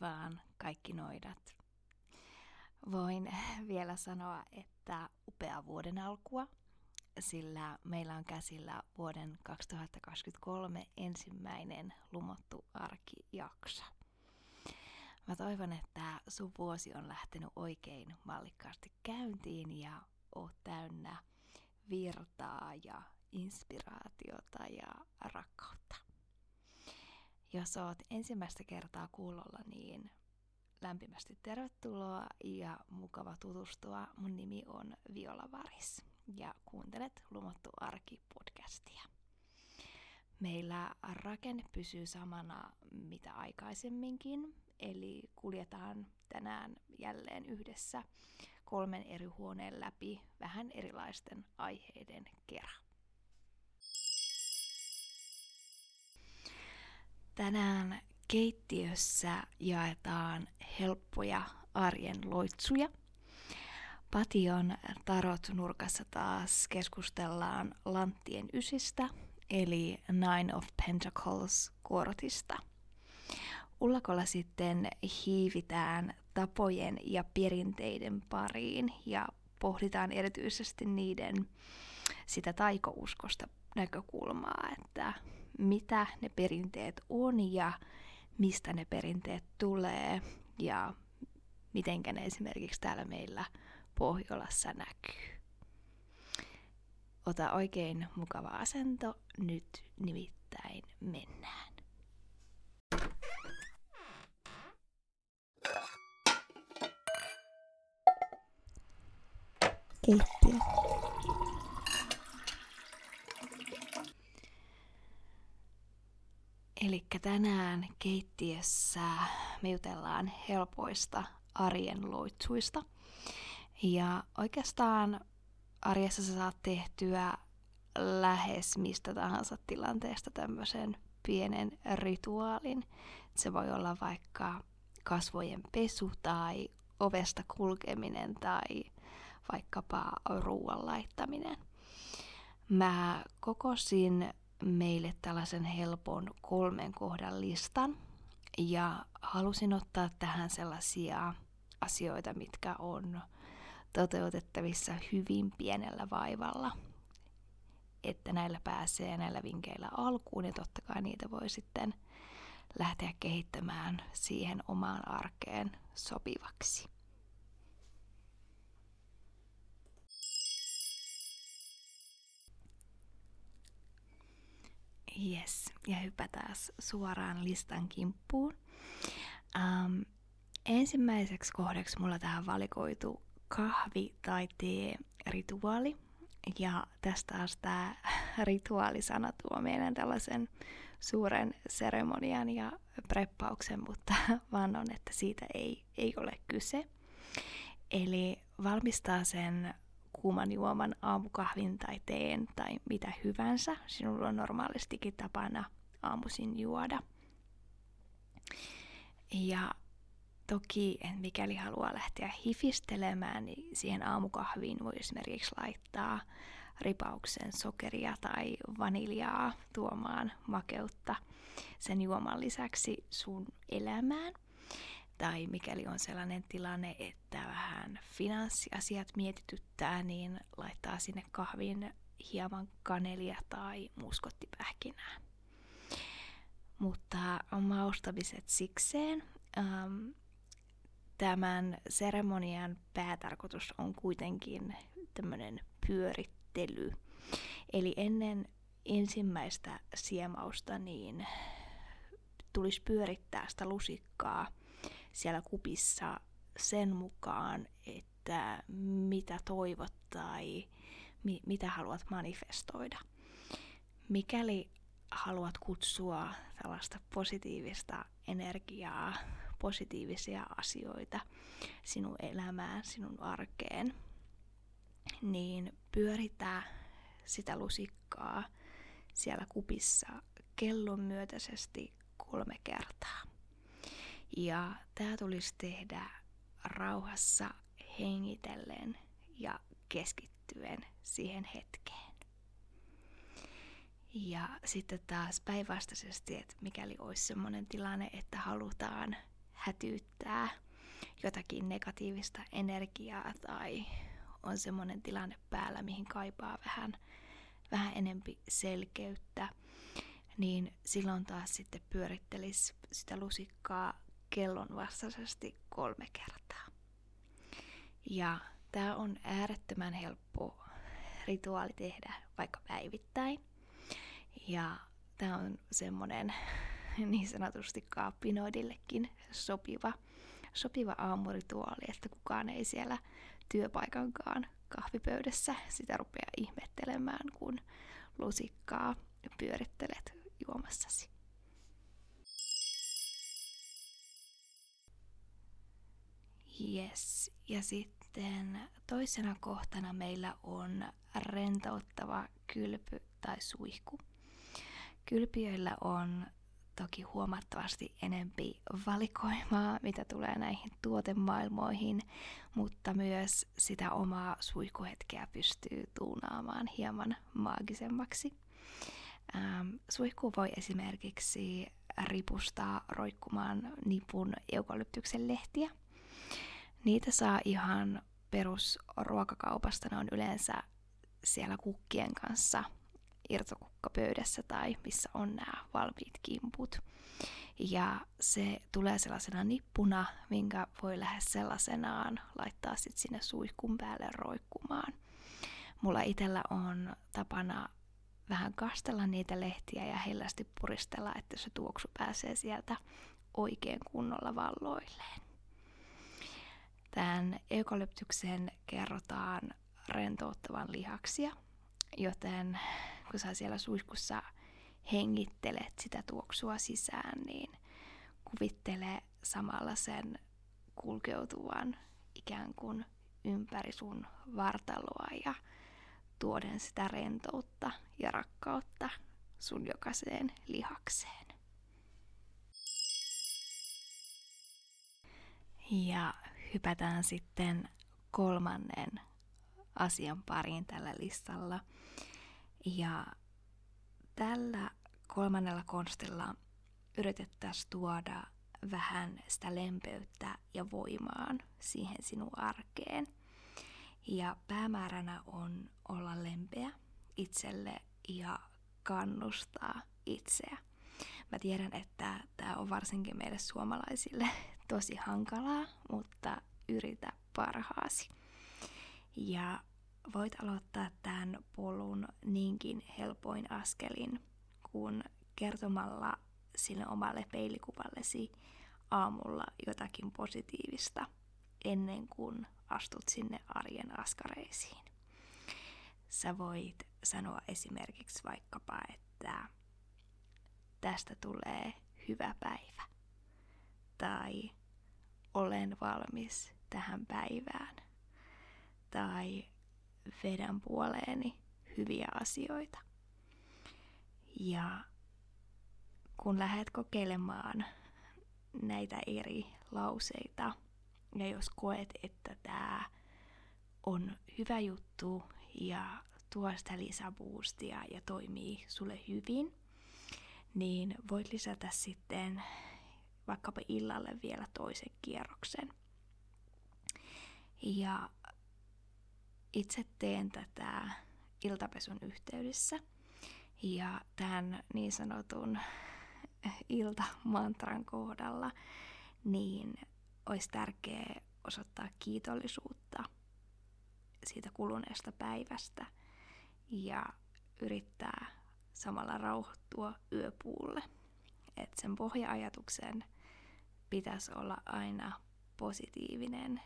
vaan kaikki noidat. Voin vielä sanoa, että upea vuoden alkua, sillä meillä on käsillä vuoden 2023 ensimmäinen Lumottu arkijakso. Mä toivon, että sun vuosi on lähtenyt oikein mallikkaasti käyntiin ja oot täynnä virtaa ja inspiraatiota ja rakkautta. Jos oot ensimmäistä kertaa kuulolla, niin lämpimästi tervetuloa ja mukava tutustua. Mun nimi on Viola Varis ja kuuntelet Lumottu arki podcastia. Meillä rakenne pysyy samana mitä aikaisemminkin, eli kuljetaan tänään jälleen yhdessä kolmen eri huoneen läpi vähän erilaisten aiheiden kerran. Tänään keittiössä jaetaan helppoja arjen loitsuja. Pation tarot nurkassa taas keskustellaan lanttien ysistä, eli Nine of Pentacles kortista. Ullakolla sitten hiivitään tapojen ja perinteiden pariin ja pohditaan erityisesti niiden sitä taikouskosta näkökulmaa, että mitä ne perinteet on ja mistä ne perinteet tulee ja mitenkä ne esimerkiksi täällä meillä Pohjolassa näkyy. Ota oikein mukava asento, nyt nimittäin mennään. Keittiö. Eli tänään keittiössä me jutellaan helpoista arjen loitsuista. Ja oikeastaan arjessa sä saat tehtyä lähes mistä tahansa tilanteesta tämmöisen pienen rituaalin. Se voi olla vaikka kasvojen pesu tai ovesta kulkeminen tai vaikkapa ruoan laittaminen. Mä kokosin meille tällaisen helpon kolmen kohdan listan ja halusin ottaa tähän sellaisia asioita, mitkä on toteutettavissa hyvin pienellä vaivalla. Että näillä pääsee näillä vinkeillä alkuun ja totta kai niitä voi sitten lähteä kehittämään siihen omaan arkeen sopivaksi. Yes, ja hypätään suoraan listan kimppuun. Um, ensimmäiseksi kohdaksi mulla tähän valikoitu kahvi- tai tee-rituaali. Ja tästä taas tämä rituaalisana tuo meidän tällaisen suuren seremonian ja preppauksen, mutta vannon, että siitä ei, ei ole kyse. Eli valmistaa sen kuuman juoman aamukahvin tai teen tai mitä hyvänsä sinulla on normaalistikin tapana aamuisin juoda. Ja toki, mikäli haluaa lähteä hifistelemään, niin siihen aamukahviin voi esimerkiksi laittaa ripauksen sokeria tai vaniljaa tuomaan makeutta sen juoman lisäksi sun elämään – tai mikäli on sellainen tilanne, että vähän finanssiasiat mietityttää, niin laittaa sinne kahvin hieman kanelia tai muskottipähkinää. Mutta maustamiset sikseen. Ähm, tämän seremonian päätarkoitus on kuitenkin tämmöinen pyörittely. Eli ennen ensimmäistä siemausta niin tulisi pyörittää sitä lusikkaa siellä kupissa sen mukaan, että mitä toivot tai mi- mitä haluat manifestoida. Mikäli haluat kutsua tällaista positiivista energiaa, positiivisia asioita sinun elämään, sinun arkeen, niin pyöritä sitä lusikkaa siellä kupissa kellon myötäisesti kolme kertaa. Ja tämä tulisi tehdä rauhassa hengitellen ja keskittyen siihen hetkeen. Ja sitten taas päinvastaisesti, että mikäli olisi sellainen tilanne, että halutaan hätyyttää jotakin negatiivista energiaa tai on semmoinen tilanne päällä, mihin kaipaa vähän, vähän enempi selkeyttä, niin silloin taas sitten pyörittelisi sitä lusikkaa kellon vastaisesti kolme kertaa. Ja tämä on äärettömän helppo rituaali tehdä vaikka päivittäin. Ja tämä on semmoinen niin sanotusti kaappinoidillekin sopiva, sopiva aamurituaali, että kukaan ei siellä työpaikankaan kahvipöydässä sitä rupea ihmettelemään, kun lusikkaa pyörittelet juomassasi. Yes. Ja sitten toisena kohtana meillä on rentouttava kylpy tai suihku. Kylpiöillä on toki huomattavasti enempi valikoimaa, mitä tulee näihin tuotemaailmoihin, mutta myös sitä omaa suihkuhetkeä pystyy tuunaamaan hieman maagisemmaksi. Ähm, suihku voi esimerkiksi ripustaa roikkumaan nipun eukalyptyksen lehtiä. Niitä saa ihan perusruokakaupasta, ne on yleensä siellä kukkien kanssa irtokukkapöydässä tai missä on nämä valmiit kimput. Ja se tulee sellaisena nippuna, minkä voi lähes sellaisenaan laittaa sit sinne suihkun päälle roikkumaan. Mulla itellä on tapana vähän kastella niitä lehtiä ja hellästi puristella, että se tuoksu pääsee sieltä oikein kunnolla valloilleen. Tämän eukalyptyksen kerrotaan rentouttavan lihaksia, joten kun sä siellä suihkussa hengittelet sitä tuoksua sisään, niin kuvittele samalla sen kulkeutuvan ikään kuin ympäri sun vartaloa ja tuoden sitä rentoutta ja rakkautta sun jokaiseen lihakseen. Ja hypätään sitten kolmannen asian pariin tällä listalla. Ja tällä kolmannella konstilla yritettäisiin tuoda vähän sitä lempeyttä ja voimaan siihen sinun arkeen. Ja päämääränä on olla lempeä itselle ja kannustaa itseä. Mä tiedän, että tämä on varsinkin meille suomalaisille tosi hankalaa, mutta yritä parhaasi. Ja voit aloittaa tämän polun niinkin helpoin askelin, kun kertomalla sille omalle peilikuvallesi aamulla jotakin positiivista ennen kuin astut sinne arjen askareisiin. Sä voit sanoa esimerkiksi vaikkapa, että tästä tulee hyvä päivä. Tai olen valmis tähän päivään. Tai vedän puoleeni hyviä asioita. Ja kun lähdet kokeilemaan näitä eri lauseita, ja jos koet, että tämä on hyvä juttu ja tuo sitä lisäboostia ja toimii sulle hyvin, niin voit lisätä sitten vaikkapa illalle vielä toisen kierroksen. Ja itse teen tätä iltapesun yhteydessä. Ja tämän niin sanotun iltamantran kohdalla, niin olisi tärkeää osoittaa kiitollisuutta siitä kuluneesta päivästä ja yrittää samalla rauhoittua yöpuulle. Et sen pohja-ajatuksen pitäisi olla aina positiivinen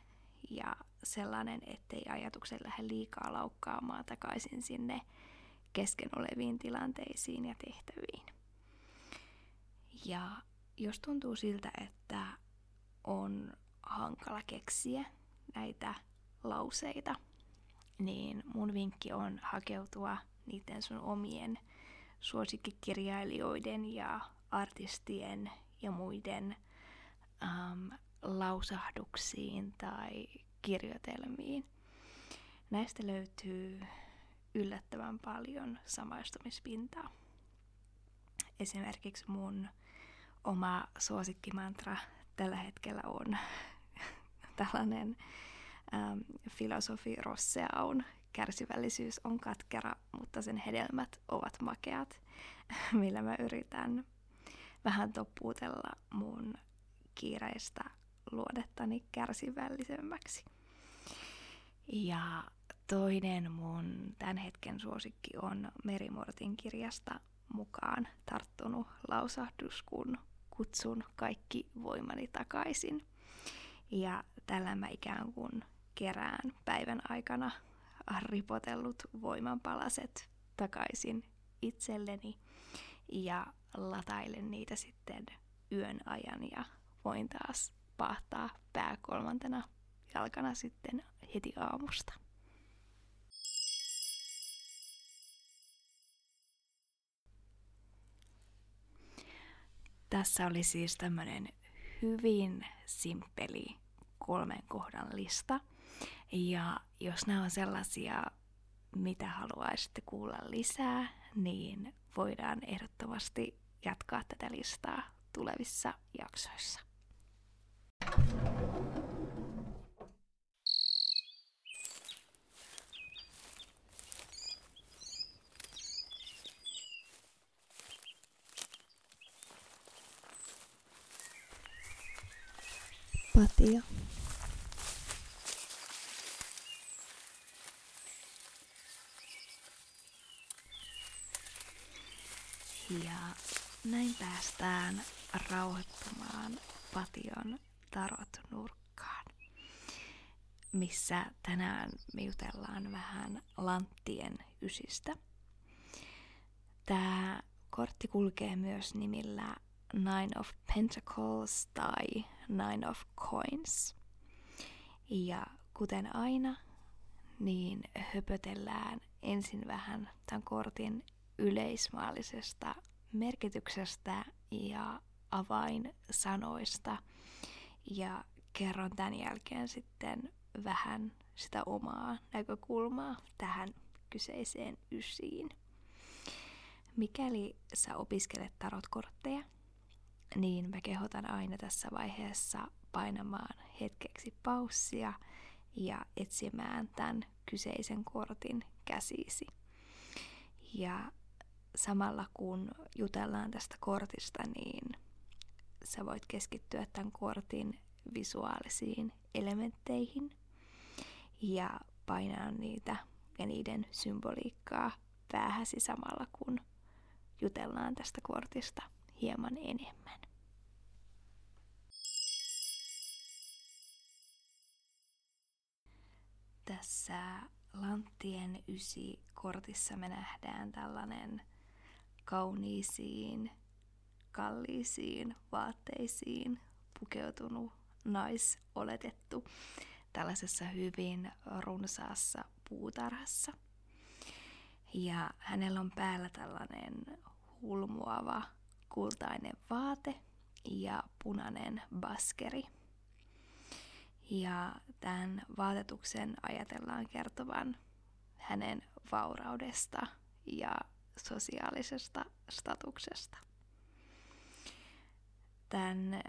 ja sellainen, ettei ajatuksen lähde liikaa laukkaamaan takaisin sinne kesken oleviin tilanteisiin ja tehtäviin. Ja jos tuntuu siltä, että on hankala keksiä näitä lauseita, niin mun vinkki on hakeutua niiden sun omien suosikkikirjailijoiden ja artistien ja muiden ähm, lausahduksiin tai kirjoitelmiin. Näistä löytyy yllättävän paljon samaistumispintaa. Esimerkiksi mun oma suosikkimantra tällä hetkellä on tällainen ähm, filosofi Rosseaun kärsivällisyys on katkera, mutta sen hedelmät ovat makeat, millä mä yritän vähän toppuutella mun kiireistä luodettani kärsivällisemmäksi. Ja toinen mun tämän hetken suosikki on Merimortin kirjasta mukaan tarttunut lausahdus, kun kutsun kaikki voimani takaisin. Ja tällä mä ikään kuin kerään päivän aikana ripotellut voimanpalaset takaisin itselleni ja latailen niitä sitten yön ajan ja voin taas pahtaa pää kolmantena jalkana sitten heti aamusta. Tässä oli siis tämmöinen hyvin simppeli kolmen kohdan lista. Ja jos nämä on sellaisia, mitä haluaisitte kuulla lisää, niin voidaan ehdottomasti jatkaa tätä listaa tulevissa jaksoissa. Patio. Ja näin päästään rauhoittumaan Pation tarot nurkkaan, missä tänään me jutellaan vähän lanttien ysistä. Tämä kortti kulkee myös nimillä Nine of Pentacles tai Nine of Coins. Ja kuten aina, niin höpötellään ensin vähän tämän kortin yleismaallisesta merkityksestä ja avainsanoista ja kerron tämän jälkeen sitten vähän sitä omaa näkökulmaa tähän kyseiseen ysiin. Mikäli sä opiskelet tarotkortteja, niin mä kehotan aina tässä vaiheessa painamaan hetkeksi paussia ja etsimään tämän kyseisen kortin käsisi. Ja samalla kun jutellaan tästä kortista, niin sä voit keskittyä tämän kortin visuaalisiin elementteihin ja painaa niitä ja niiden symboliikkaa päähäsi samalla kun jutellaan tästä kortista hieman enemmän. Tässä Lanttien ysi kortissa me nähdään tällainen kauniisiin, kalliisiin vaatteisiin pukeutunut naisoletettu tällaisessa hyvin runsaassa puutarhassa. Ja hänellä on päällä tällainen hulmuava kultainen vaate ja punainen baskeri. Ja tämän vaatetuksen ajatellaan kertovan hänen vauraudesta ja sosiaalisesta statuksesta. Tämän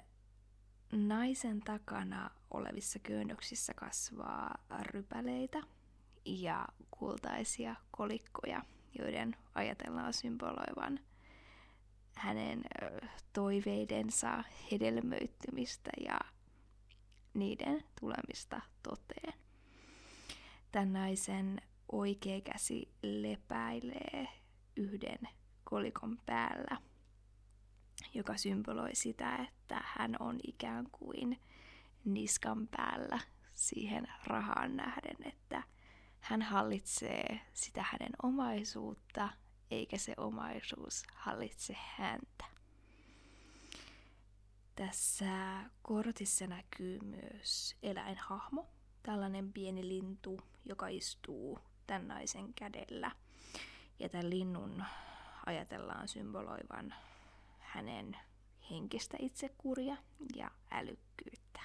naisen takana olevissa köynnöksissä kasvaa rypäleitä ja kultaisia kolikkoja, joiden ajatellaan symboloivan hänen toiveidensa hedelmöittymistä ja niiden tulemista toteen. Tämän naisen oikea käsi lepäilee yhden kolikon päällä, joka symboloi sitä, että hän on ikään kuin niskan päällä siihen rahaan nähden, että hän hallitsee sitä hänen omaisuutta, eikä se omaisuus hallitse häntä. Tässä kortissa näkyy myös eläinhahmo, tällainen pieni lintu, joka istuu tämän naisen kädellä. Ja tämän linnun ajatellaan symboloivan hänen henkistä itsekuria ja älykkyyttä.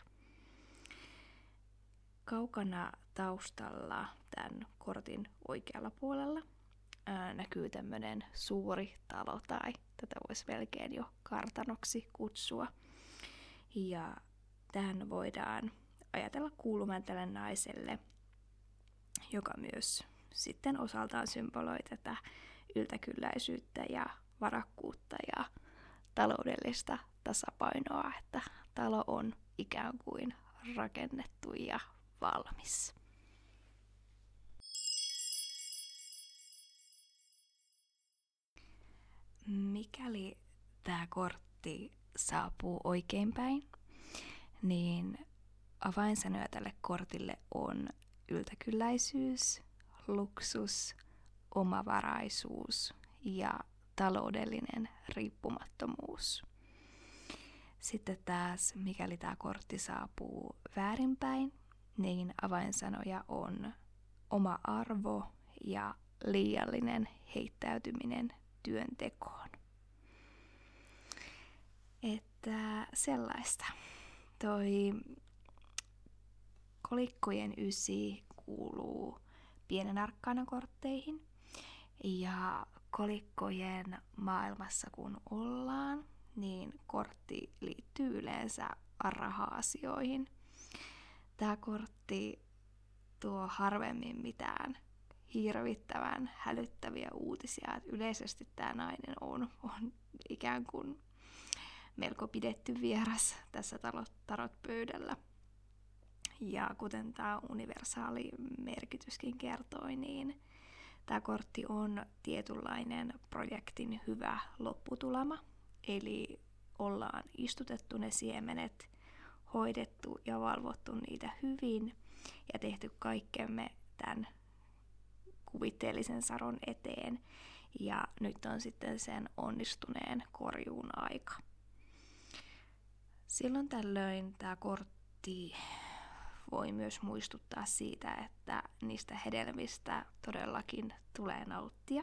Kaukana taustalla tämän kortin oikealla puolella ää, näkyy tämmöinen suuri talo tai tätä voisi melkein jo kartanoksi kutsua – ja tämän voidaan ajatella kuuluvan tälle naiselle, joka myös sitten osaltaan symboloi tätä yltäkylläisyyttä ja varakkuutta ja taloudellista tasapainoa, että talo on ikään kuin rakennettu ja valmis. Mikäli tämä kortti saapuu oikeinpäin, niin avainsanoja tälle kortille on yltäkylläisyys, luksus, omavaraisuus ja taloudellinen riippumattomuus. Sitten taas, mikäli tämä kortti saapuu väärinpäin, niin avainsanoja on oma arvo ja liiallinen heittäytyminen työntekoon. Että sellaista. Toi kolikkojen ysi kuuluu pienen arkkana kortteihin. Ja kolikkojen maailmassa kun ollaan, niin kortti liittyy yleensä raha-asioihin. Tämä kortti tuo harvemmin mitään hirvittävän hälyttäviä uutisia. Että yleisesti tämä nainen on, on ikään kuin melko pidetty vieras tässä tarot-pöydällä. Ja kuten tämä universaali merkityskin kertoi, niin tämä kortti on tietynlainen projektin hyvä lopputulema. Eli ollaan istutettu ne siemenet, hoidettu ja valvottu niitä hyvin ja tehty kaikkemme tämän kuvitteellisen saron eteen. Ja nyt on sitten sen onnistuneen korjuun aika. Silloin tällöin tämä kortti voi myös muistuttaa siitä, että niistä hedelmistä todellakin tulee nauttia.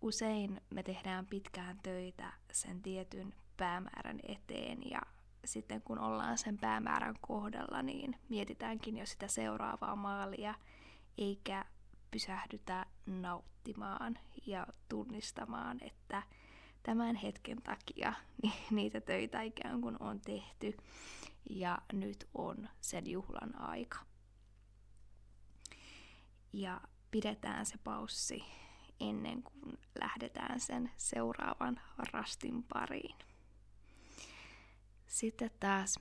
Usein me tehdään pitkään töitä sen tietyn päämäärän eteen ja sitten kun ollaan sen päämäärän kohdalla, niin mietitäänkin jo sitä seuraavaa maalia, eikä pysähdytä nauttimaan ja tunnistamaan, että tämän hetken takia niitä töitä ikään kuin on tehty ja nyt on sen juhlan aika. Ja pidetään se paussi ennen kuin lähdetään sen seuraavan rastin pariin. Sitten taas,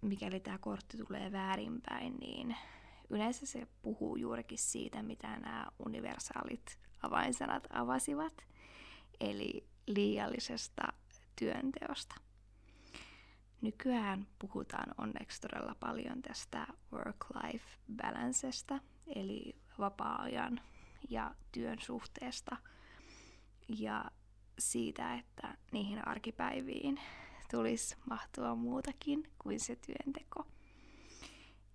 mikäli tämä kortti tulee väärinpäin, niin yleensä se puhuu juurikin siitä, mitä nämä universaalit avainsanat avasivat, eli liiallisesta työnteosta. Nykyään puhutaan onneksi todella paljon tästä work-life balancesta, eli vapaa-ajan ja työn suhteesta ja siitä, että niihin arkipäiviin tulisi mahtua muutakin kuin se työnteko.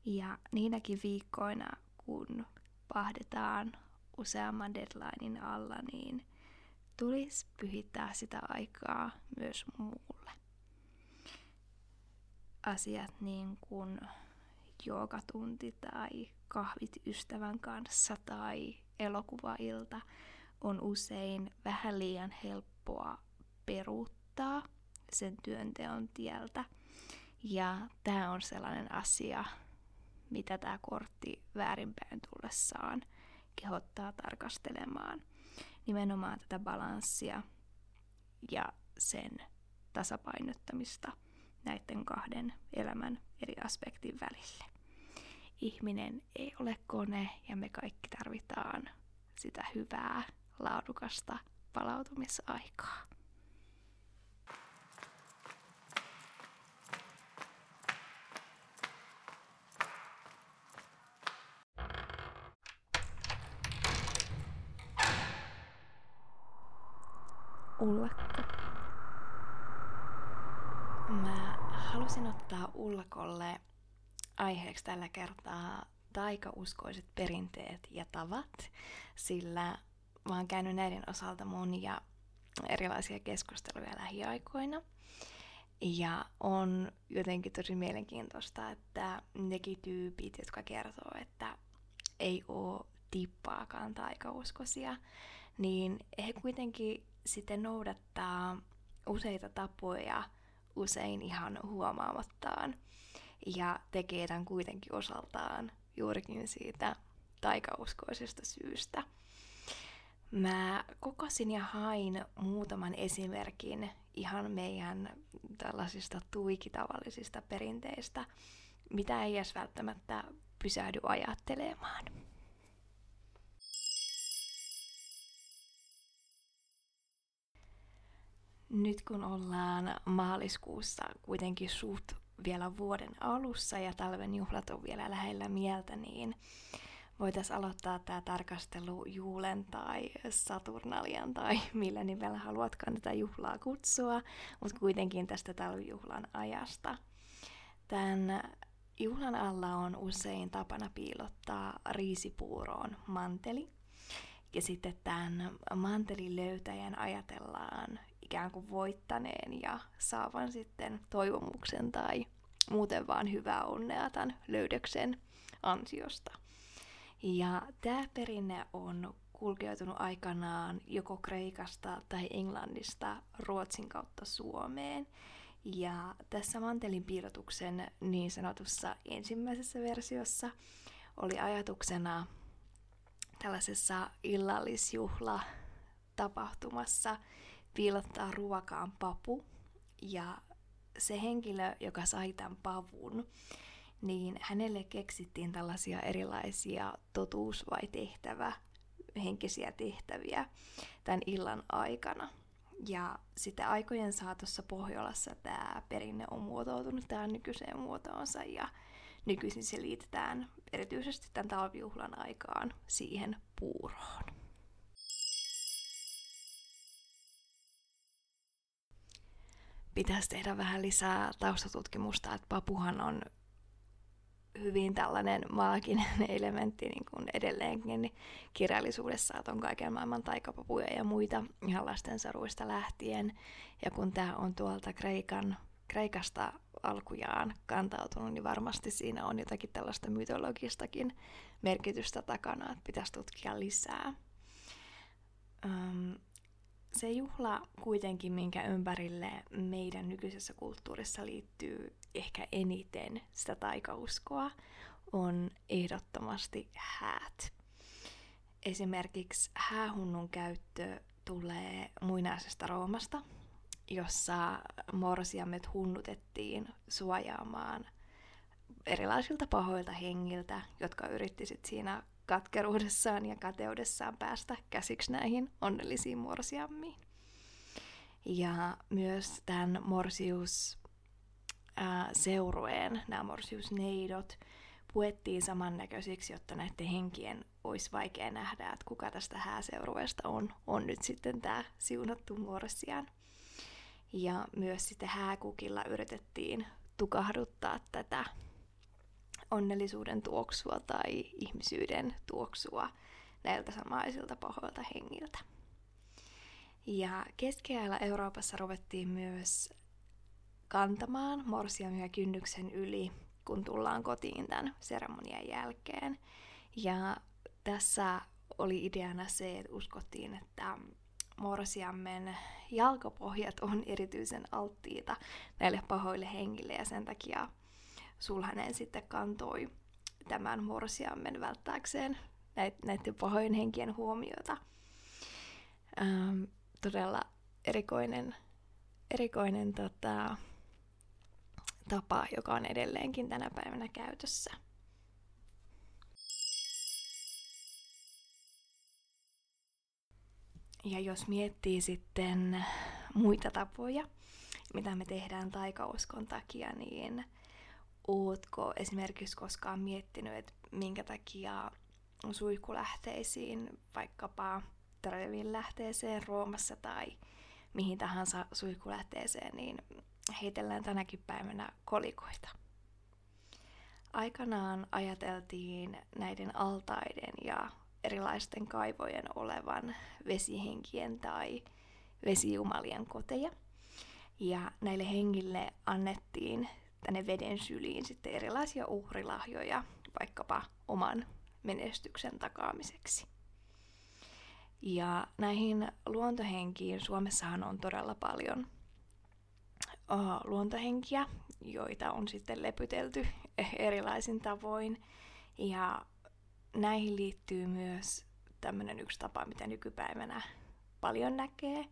Ja niinäkin viikkoina, kun pahdetaan useamman deadlinein alla, niin tulisi pyhittää sitä aikaa myös muulle. Asiat niin kuin joogatunti tai kahvit ystävän kanssa tai elokuvailta on usein vähän liian helppoa peruuttaa sen työnteon tieltä. Ja tämä on sellainen asia, mitä tämä kortti väärinpäin tullessaan kehottaa tarkastelemaan. Nimenomaan tätä balanssia ja sen tasapainottamista näiden kahden elämän eri aspektin välille. Ihminen ei ole kone ja me kaikki tarvitaan sitä hyvää, laadukasta palautumisaikaa. Ullakko. Mä halusin ottaa ullakolle aiheeksi tällä kertaa taikauskoiset perinteet ja tavat, sillä mä oon käynyt näiden osalta monia erilaisia keskusteluja lähiaikoina. Ja on jotenkin tosi mielenkiintoista, että nekin tyypit, jotka kertoo, että ei oo tippaakaan taikauskoisia, niin he kuitenkin sitten noudattaa useita tapoja usein ihan huomaamattaan ja tekee tämän kuitenkin osaltaan juurikin siitä taikauskoisesta syystä. Mä kokosin ja hain muutaman esimerkin ihan meidän tällaisista tuikitavallisista perinteistä, mitä ei edes välttämättä pysähdy ajattelemaan. Nyt kun ollaan maaliskuussa kuitenkin suht vielä vuoden alussa ja talven juhlat on vielä lähellä mieltä, niin voitaisiin aloittaa tämä tarkastelu Juulen tai Saturnalian tai millä nimellä haluatkaan tätä juhlaa kutsua, mutta kuitenkin tästä talvijuhlan ajasta. Tämän juhlan alla on usein tapana piilottaa riisipuuroon manteli, ja sitten tämän mantelin löytäjän ajatellaan ikään kuin voittaneen ja saavan sitten toivomuksen tai muuten vaan hyvää onnea tämän löydöksen ansiosta. Ja tämä perinne on kulkeutunut aikanaan joko Kreikasta tai Englannista Ruotsin kautta Suomeen. Ja tässä mantelin piirrotuksen niin sanotussa ensimmäisessä versiossa oli ajatuksena tällaisessa illallisjuhla tapahtumassa piilottaa ruokaan papu ja se henkilö, joka sai tämän pavun, niin hänelle keksittiin tällaisia erilaisia totuus- vai tehtävä, henkisiä tehtäviä tämän illan aikana. Ja sitten aikojen saatossa Pohjolassa tämä perinne on muotoutunut tähän nykyiseen muotoonsa ja nykyisin se liitetään erityisesti tämän talvijuhlan aikaan siihen puuroon. Pitäisi tehdä vähän lisää taustatutkimusta, että papuhan on hyvin tällainen maaginen elementti niin kuin edelleenkin niin kirjallisuudessa, että on kaiken maailman taikapapuja ja muita ihan lastensaruista lähtien. Ja kun tämä on tuolta Kreikan, Kreikasta alkujaan kantautunut, niin varmasti siinä on jotakin tällaista mytologistakin merkitystä takana, että pitäisi tutkia lisää. Um, se juhla kuitenkin, minkä ympärille meidän nykyisessä kulttuurissa liittyy ehkä eniten sitä taikauskoa, on ehdottomasti häät. Esimerkiksi häähunnun käyttö tulee muinaisesta Roomasta, jossa morsiamet hunnutettiin suojaamaan erilaisilta pahoilta hengiltä, jotka yritti sit siinä katkeruudessaan ja kateudessaan päästä käsiksi näihin onnellisiin morsiammiin. Ja myös tämän morsius seurueen, nämä morsiusneidot, puettiin samannäköisiksi, jotta näiden henkien olisi vaikea nähdä, että kuka tästä hääseurueesta on, on nyt sitten tämä siunattu morsian. Ja myös sitten hääkukilla yritettiin tukahduttaa tätä onnellisuuden tuoksua tai ihmisyyden tuoksua näiltä samaisilta pahoilta hengiltä. Ja keskiajalla Euroopassa ruvettiin myös kantamaan morsiamia kynnyksen yli, kun tullaan kotiin tämän seremonian jälkeen. Ja tässä oli ideana se, että uskottiin, että morsiammen jalkopohjat on erityisen alttiita näille pahoille hengille ja sen takia sulhanen sitten kantoi tämän morsiammen välttääkseen näiden pahojen henkien huomiota. Ähm, todella erikoinen, erikoinen tota, tapa, joka on edelleenkin tänä päivänä käytössä. Ja jos miettii sitten muita tapoja, mitä me tehdään taikauskon takia, niin ootko esimerkiksi koskaan miettinyt, että minkä takia suihkulähteisiin, vaikkapa Trevin lähteeseen Roomassa tai mihin tahansa suihkulähteeseen, niin heitellään tänäkin päivänä kolikoita. Aikanaan ajateltiin näiden altaiden ja erilaisten kaivojen olevan vesihenkien tai vesijumalien koteja. Ja näille hengille annettiin tänne veden syliin sitten erilaisia uhrilahjoja, vaikkapa oman menestyksen takaamiseksi. Ja näihin luontohenkiin Suomessahan on todella paljon uh, luontohenkiä, joita on sitten lepytelty erilaisin tavoin. Ja näihin liittyy myös tämmöinen yksi tapa, mitä nykypäivänä paljon näkee,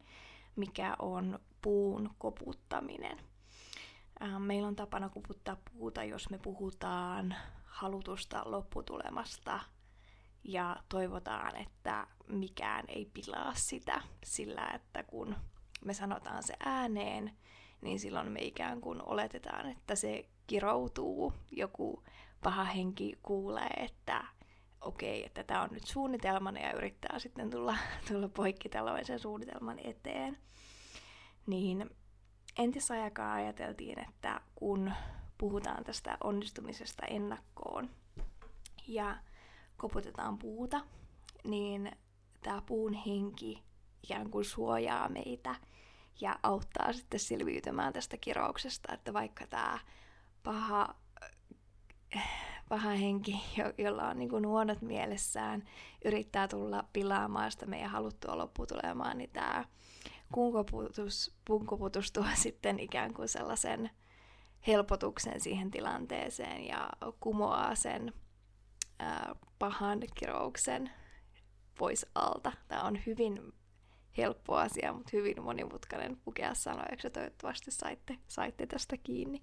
mikä on puun koputtaminen. Meillä on tapana koputtaa puuta, jos me puhutaan halutusta lopputulemasta ja toivotaan, että mikään ei pilaa sitä sillä, että kun me sanotaan se ääneen, niin silloin me ikään kuin oletetaan, että se kiroutuu, joku paha henki kuulee, että okei, että tämä on nyt suunnitelmana ja yrittää sitten tulla, tulla poikki tällaisen suunnitelman eteen. Niin entisaikaa ajateltiin, että kun puhutaan tästä onnistumisesta ennakkoon ja koputetaan puuta, niin tämä puun henki ikään kuin suojaa meitä ja auttaa sitten selviytymään tästä kirouksesta, että vaikka tämä paha, paha henki, jo, jolla on niin huonot mielessään, yrittää tulla pilaamaan sitä meidän haluttua lopputulemaan, niin tämä kunkoputus, punkoputus tuo sitten ikään kuin sellaisen helpotuksen siihen tilanteeseen ja kumoaa sen ää, pahan kirouksen pois alta. Tämä on hyvin helppo asia, mutta hyvin monimutkainen pukea sanoiksi toivottavasti saitte, saitte tästä kiinni.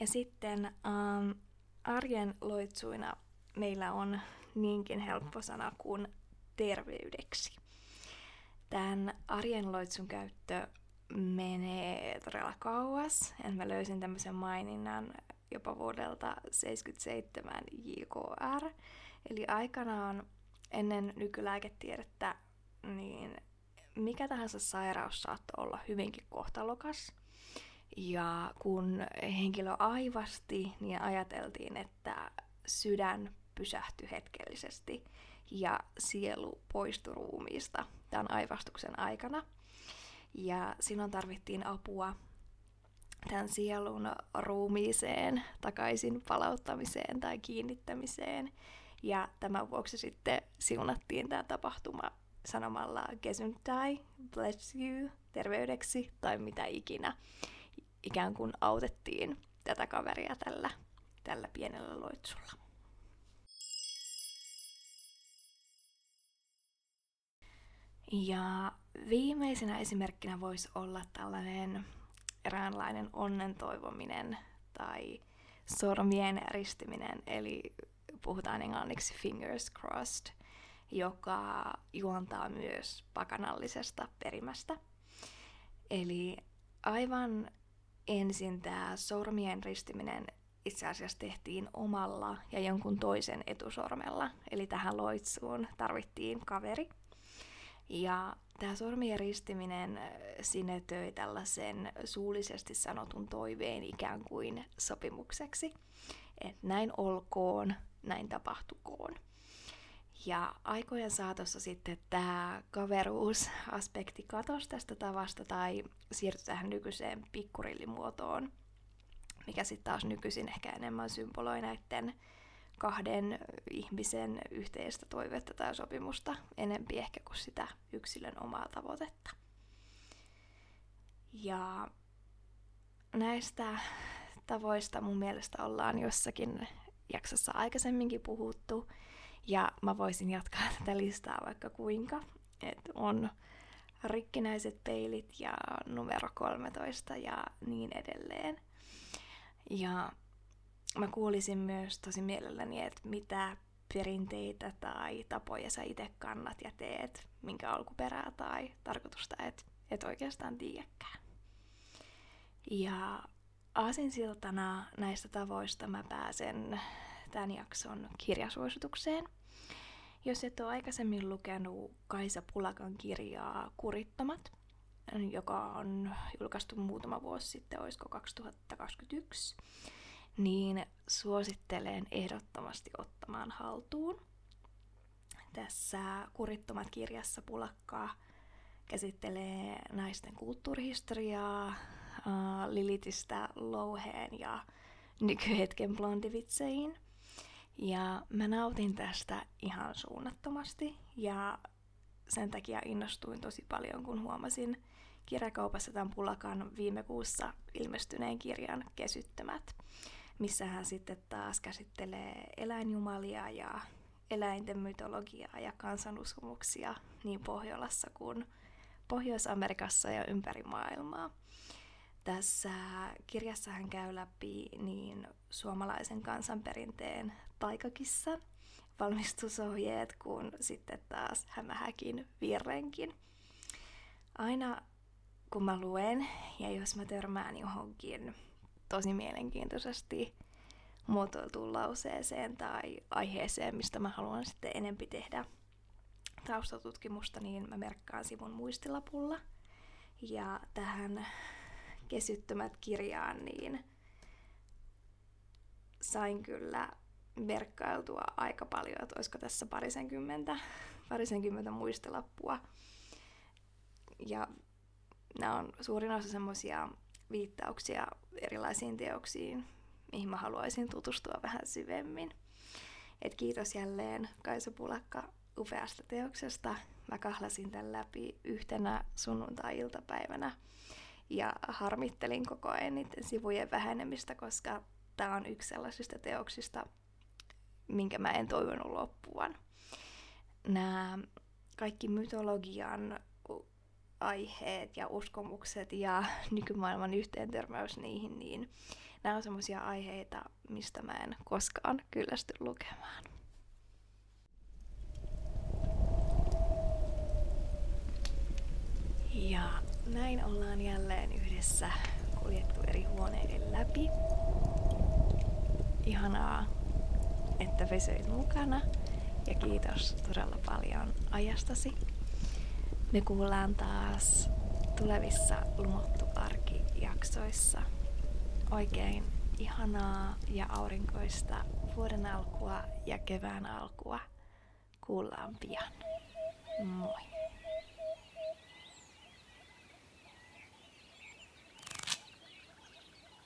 Ja sitten ähm, arjen loitsuina meillä on niinkin helppo sana kuin terveydeksi. Tämän arjen loitsun käyttö menee todella kauas. En mä löysin tämmöisen maininnan jopa vuodelta 77 JKR. Eli aikanaan ennen nykylääketiedettä, niin mikä tahansa sairaus saattoi olla hyvinkin kohtalokas. Ja kun henkilö aivasti, niin ajateltiin, että sydän pysähtyi hetkellisesti ja sielu poistui ruumiista tämän aivastuksen aikana. Ja silloin tarvittiin apua tämän sielun ruumiiseen takaisin palauttamiseen tai kiinnittämiseen. Ja tämän vuoksi sitten siunattiin tämä tapahtuma sanomalla Gesundai, bless you, terveydeksi tai mitä ikinä. Ikään kuin autettiin tätä kaveria tällä, tällä pienellä loitsulla. Ja viimeisenä esimerkkinä voisi olla tällainen eräänlainen onnen toivominen tai sormien ristiminen, eli puhutaan englanniksi fingers crossed, joka juontaa myös pakanallisesta perimästä. Eli aivan ensin tämä sormien ristiminen itse asiassa tehtiin omalla ja jonkun toisen etusormella. Eli tähän loitsuun tarvittiin kaveri. Ja tämä sormien ristiminen äh, sinetöi tällaisen suullisesti sanotun toiveen ikään kuin sopimukseksi. Että näin olkoon, näin tapahtukoon. Ja aikojen saatossa sitten tämä kaveruusaspekti katosi tästä tavasta tai siirtyi tähän nykyiseen pikkurillimuotoon, mikä sitten taas nykyisin ehkä enemmän symboloi näiden kahden ihmisen yhteistä toivetta tai sopimusta enempi ehkä kuin sitä yksilön omaa tavoitetta. Ja näistä tavoista mun mielestä ollaan jossakin jaksossa aikaisemminkin puhuttu, ja mä voisin jatkaa tätä listaa vaikka kuinka. Et on rikkinäiset peilit ja numero 13 ja niin edelleen. Ja mä kuulisin myös tosi mielelläni, että mitä perinteitä tai tapoja sä itse kannat ja teet, minkä alkuperää tai tarkoitusta et, et oikeastaan tiedäkään. Ja aasinsiltana näistä tavoista mä pääsen tämän jakson kirjasuositukseen. Jos et ole aikaisemmin lukenut Kaisa Pulakan kirjaa Kurittomat, joka on julkaistu muutama vuosi sitten, olisiko 2021, niin suosittelen ehdottomasti ottamaan haltuun. Tässä Kurittomat kirjassa Pulakkaa käsittelee naisten kulttuurihistoriaa, äh, Lilitistä louheen ja nykyhetken blondivitseihin. Ja mä nautin tästä ihan suunnattomasti ja sen takia innostuin tosi paljon, kun huomasin kirjakaupassa tämän Pulakan viime kuussa ilmestyneen kirjan Kesyttömät, missä hän sitten taas käsittelee eläinjumalia ja eläinten mytologiaa ja kansanuskomuksia niin Pohjolassa kuin Pohjois-Amerikassa ja ympäri maailmaa. Tässä kirjassa hän käy läpi niin suomalaisen kansanperinteen taikakissan valmistusohjeet kuin sitten taas hämähäkin virrenkin. Aina kun mä luen ja jos mä törmään johonkin tosi mielenkiintoisesti muotoiltuun lauseeseen tai aiheeseen, mistä mä haluan sitten enempi tehdä taustatutkimusta, niin mä merkkaan sivun muistilapulla. Ja tähän kesyttömät kirjaan, niin sain kyllä merkkailtua aika paljon, että olisiko tässä parisenkymmentä, parisenkymmentä muistilappua. Ja nämä on suurin osa semmoisia viittauksia erilaisiin teoksiin, mihin mä haluaisin tutustua vähän syvemmin. Et kiitos jälleen Kaisa Pulakka upeasta teoksesta. Mä kahlasin tämän läpi yhtenä sunnuntai-iltapäivänä ja harmittelin koko ajan niiden sivujen vähenemistä, koska tämä on yksi sellaisista teoksista, minkä mä en toivonut loppuvan. Nämä kaikki mytologian aiheet ja uskomukset ja nykymaailman yhteentörmäys niihin, niin nämä on semmoisia aiheita, mistä mä en koskaan kyllästy lukemaan. Ja näin ollaan jälleen yhdessä kuljettu eri huoneiden läpi. Ihanaa, että pysyit mukana ja kiitos todella paljon ajastasi. Me kuullaan taas tulevissa Lumottu arki-jaksoissa. Oikein ihanaa ja aurinkoista vuoden alkua ja kevään alkua. Kuullaan pian. Moi!